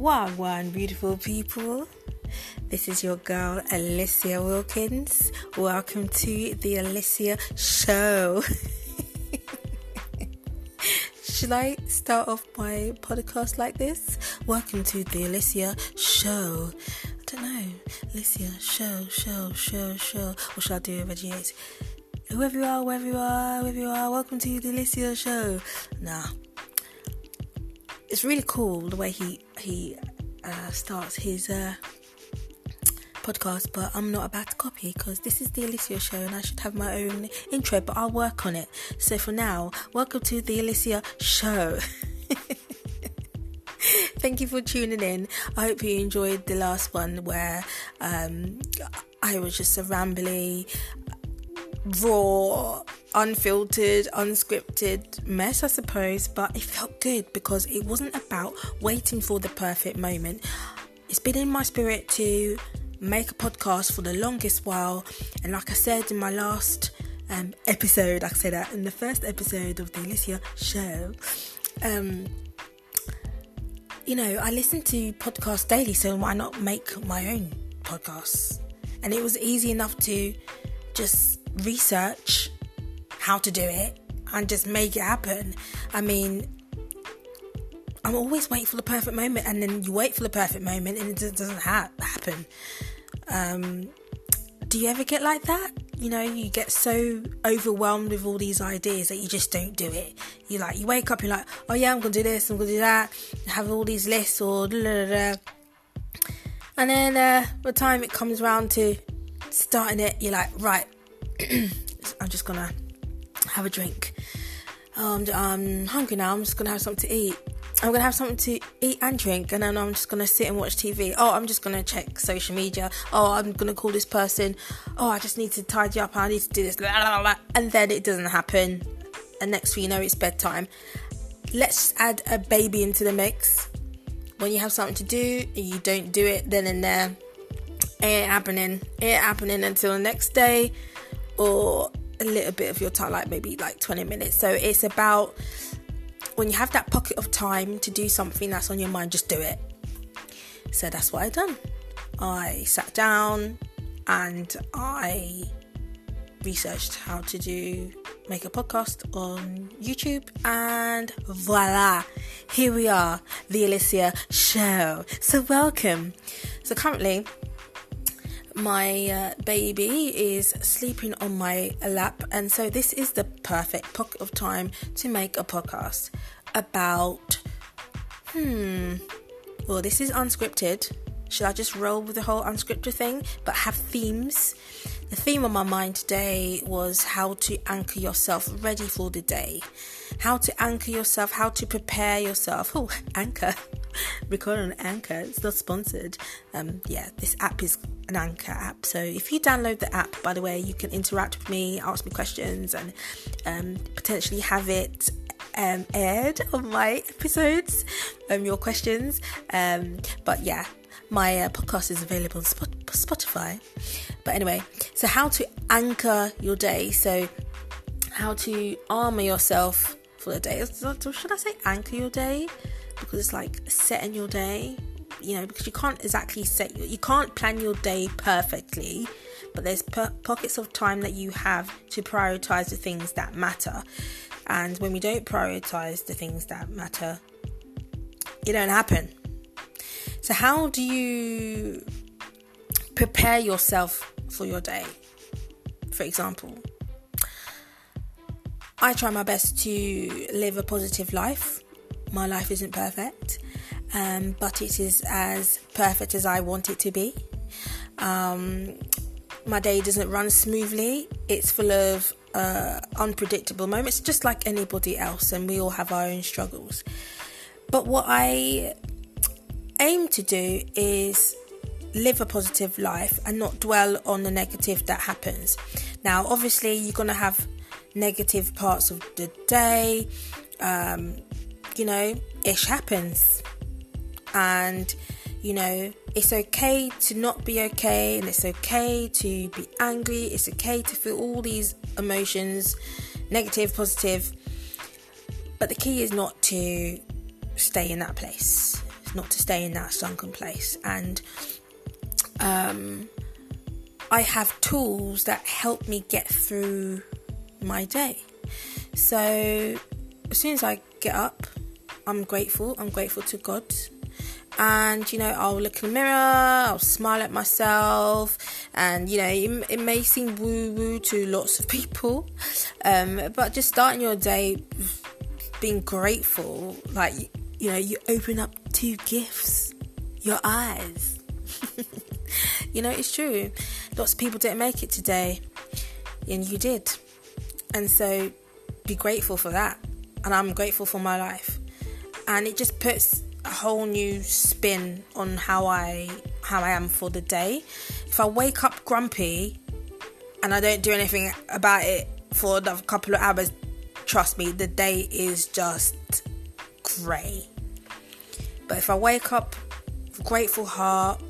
Wagwan, beautiful people. This is your girl, Alicia Wilkins. Welcome to the Alicia Show. Should I start off my podcast like this? Welcome to the Alicia Show. I don't know. Alicia Show, Show, Show, Show. What should I do with Reggie Whoever you are, wherever you are, wherever you are, welcome to the Alicia Show. Nah. It's really cool the way he he uh, starts his uh, podcast, but I'm not about to copy because this is the Alicia show and I should have my own intro, but I'll work on it. So for now, welcome to the Alicia show. Thank you for tuning in. I hope you enjoyed the last one where um, I was just a rambly, raw, unfiltered, unscripted mess, I suppose, but it felt good because it wasn't about waiting for the perfect moment. It's been in my spirit to make a podcast for the longest while, and like I said in my last um, episode, I said that in the first episode of the Alicia show, um, you know, I listen to podcasts daily, so why not make my own podcasts? And it was easy enough to just research how to do it and just make it happen. I mean, I'm always waiting for the perfect moment, and then you wait for the perfect moment, and it doesn't ha- happen. Um, do you ever get like that? You know, you get so overwhelmed with all these ideas that you just don't do it. You like, you wake up, you're like, oh yeah, I'm gonna do this, I'm gonna do that, have all these lists or blah, blah, blah. and then uh, the time it comes around to starting it, you're like, right, I'm just gonna have a drink. Oh, I'm, hungry now. I'm just gonna have something to eat. I'm gonna have something to eat and drink, and then I'm just gonna sit and watch TV. Oh, I'm just gonna check social media. Oh, I'm gonna call this person. Oh, I just need to tidy up. I need to do this. And then it doesn't happen. And next thing you know, it's bedtime. Let's add a baby into the mix. When you have something to do and you don't do it then and there, it ain't happening. It ain't happening until the next day, or a little bit of your time, like maybe like 20 minutes. So it's about when you have that pocket of time to do something that's on your mind, just do it. So that's what I done. I sat down and I researched how to do make a podcast on YouTube and voila here we are the Alicia show so welcome so currently my uh, baby is sleeping on my lap, and so this is the perfect pocket of time to make a podcast about. Hmm. Well, this is unscripted. Should I just roll with the whole unscripted thing, but have themes? The theme on my mind today was how to anchor yourself ready for the day. How to anchor yourself, how to prepare yourself. Oh, anchor. Record on Anchor. It's not sponsored. Um, yeah, this app is an Anchor app. So if you download the app, by the way, you can interact with me, ask me questions, and um, potentially have it um, aired on my episodes, um, your questions. Um, but yeah, my uh, podcast is available on Spotify. But anyway, so how to anchor your day. So, how to armor yourself for the day. Should I say anchor your day? Because it's like setting your day. You know, because you can't exactly set you can't plan your day perfectly, but there's pockets of time that you have to prioritize the things that matter. And when we don't prioritize the things that matter, it don't happen. So, how do you prepare yourself for your day? For example, I try my best to live a positive life. My life isn't perfect, um, but it is as perfect as I want it to be. Um, my day doesn't run smoothly, it's full of uh, unpredictable moments, just like anybody else, and we all have our own struggles. But what I aim to do is live a positive life and not dwell on the negative that happens. Now, obviously, you're going to have negative parts of the day. Um, you know, ish happens. And, you know, it's okay to not be okay, and it's okay to be angry. It's okay to feel all these emotions negative, positive. But the key is not to stay in that place not to stay in that sunken place. And um, I have tools that help me get through my day. So as soon as I get up, I'm grateful. I'm grateful to God. And you know, I'll look in the mirror, I'll smile at myself, and you know, it, it may seem woo woo to lots of people, um, but just starting your day being grateful, like you know, you open up two gifts your eyes. you know, it's true. Lots of people didn't make it today, and you did. And so be grateful for that. And I'm grateful for my life. And it just puts a whole new spin on how I how I am for the day. If I wake up grumpy and I don't do anything about it for a couple of hours, trust me, the day is just grey. But if I wake up grateful heart,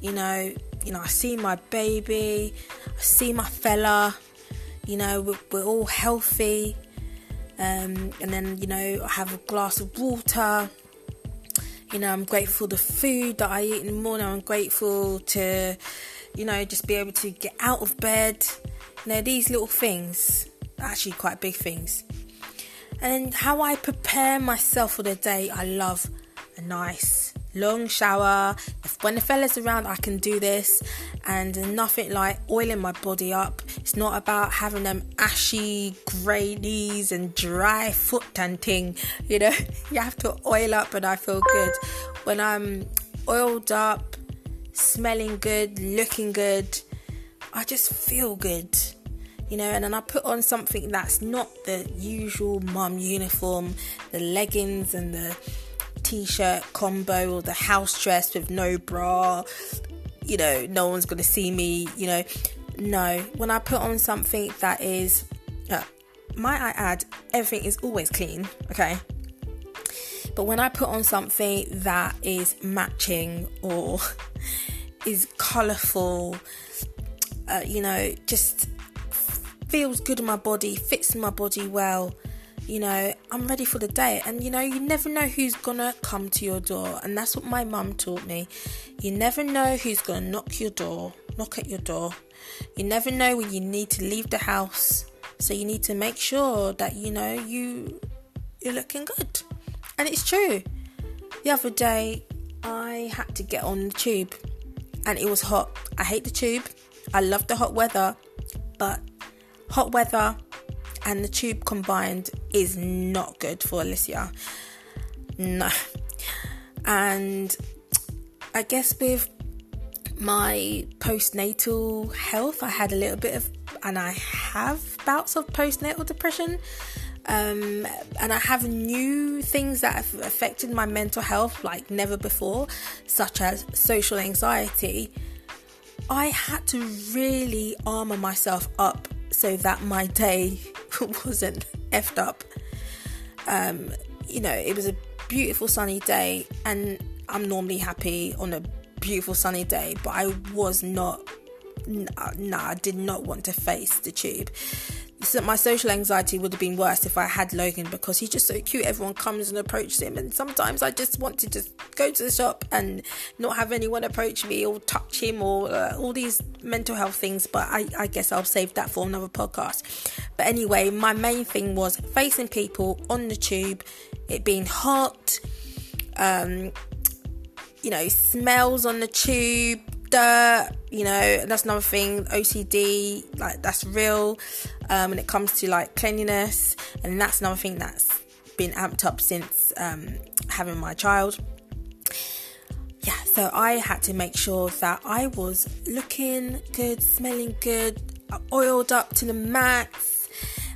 you know, you know, I see my baby, I see my fella, you know, we're, we're all healthy. Um, and then, you know, I have a glass of water. You know, I'm grateful for the food that I eat in the morning. I'm grateful to, you know, just be able to get out of bed. You know, these little things, actually quite big things. And how I prepare myself for the day, I love a nice long shower. If when the fella's around, I can do this, and nothing like oiling my body up. It's not about having them ashy grey knees and dry foot and thing. You know, you have to oil up, and I feel good when I'm oiled up, smelling good, looking good. I just feel good you know, and then I put on something that's not the usual mum uniform, the leggings and the t-shirt combo or the house dress with no bra you know no one's gonna see me you know. No when i put on something that is uh, might i add everything is always clean okay? But when i put on something that is matching or is colorful uh, you know just feels good in my body fits in my body well you know, I'm ready for the day. And you know, you never know who's gonna come to your door. And that's what my mum taught me. You never know who's gonna knock your door, knock at your door. You never know when you need to leave the house. So you need to make sure that you know you you're looking good. And it's true. The other day I had to get on the tube and it was hot. I hate the tube. I love the hot weather, but hot weather and the tube combined is not good for Alicia. No. And I guess with my postnatal health, I had a little bit of, and I have bouts of postnatal depression. Um, and I have new things that have affected my mental health like never before, such as social anxiety. I had to really armor myself up so that my day wasn't effed up. Um, you know, it was a beautiful sunny day, and I'm normally happy on a beautiful sunny day, but I was not. Nah, nah, I did not want to face the tube my social anxiety would have been worse if I had Logan because he's just so cute. Everyone comes and approaches him, and sometimes I just want to just go to the shop and not have anyone approach me or touch him or uh, all these mental health things. But I, I guess I'll save that for another podcast. But anyway, my main thing was facing people on the tube, it being hot, um, you know, smells on the tube dirt you know that's another thing ocd like that's real um, when it comes to like cleanliness and that's another thing that's been amped up since um, having my child. Yeah so i had to make sure that i was looking good smelling good oiled up to the max.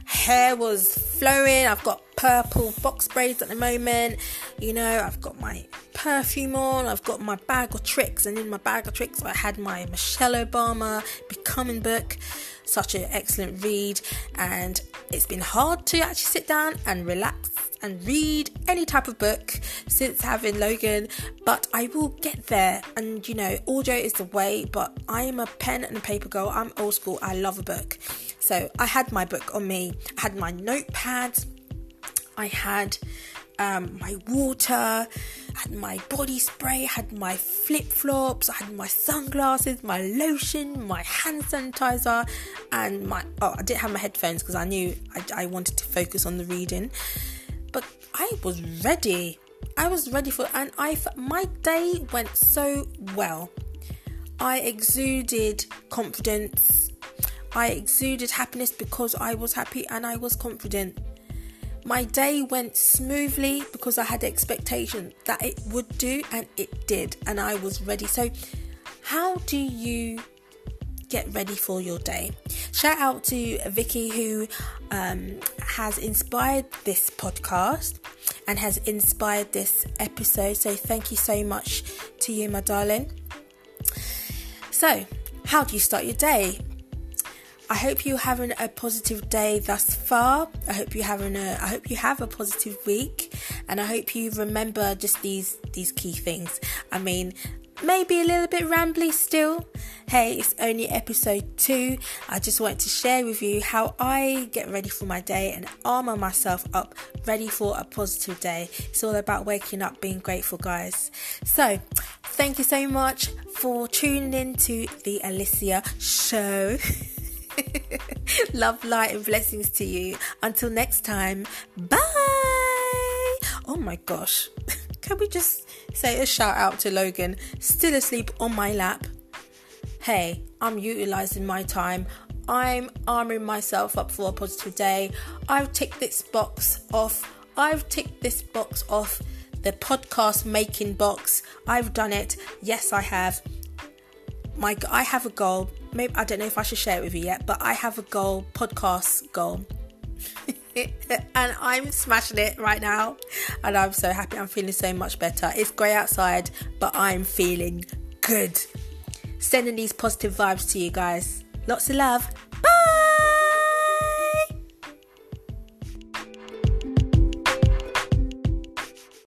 Hair was flowing. I've got purple box braids at the moment. You know, I've got my perfume on, I've got my bag of tricks, and in my bag of tricks, I had my Michelle Obama Becoming book. Such an excellent read, and it's been hard to actually sit down and relax and read any type of book since having Logan, but I will get there. And you know, audio is the way, but I am a pen and a paper girl. I'm old school. I love a book. So I had my book on me, I had my notepads I had um, my water, had my body spray, had my flip flops, I had my sunglasses, my lotion, my hand sanitizer, and my oh, I didn't have my headphones because I knew I, I wanted to focus on the reading, but I was ready. I was ready for, and I my day went so well. I exuded confidence. I exuded happiness because I was happy and I was confident. My day went smoothly because I had expectation that it would do and it did and I was ready. So how do you get ready for your day? Shout out to Vicky who um, has inspired this podcast and has inspired this episode. So thank you so much to you, my darling. So, how do you start your day? I hope you're having a positive day thus far. I hope you're having a I hope you have a positive week and I hope you remember just these these key things. I mean, maybe a little bit rambly still. Hey, it's only episode 2. I just wanted to share with you how I get ready for my day and armor myself up ready for a positive day. It's all about waking up being grateful, guys. So, thank you so much for tuning in to the Alicia show. Love, light, and blessings to you. Until next time, bye. Oh my gosh. Can we just say a shout out to Logan, still asleep on my lap? Hey, I'm utilizing my time. I'm arming myself up for a positive day. I've ticked this box off. I've ticked this box off the podcast making box. I've done it. Yes, I have. My I have a goal maybe I don't know if I should share it with you yet, but I have a goal, podcast goal. and I'm smashing it right now. And I'm so happy. I'm feeling so much better. It's grey outside, but I'm feeling good. Sending these positive vibes to you guys. Lots of love. Bye.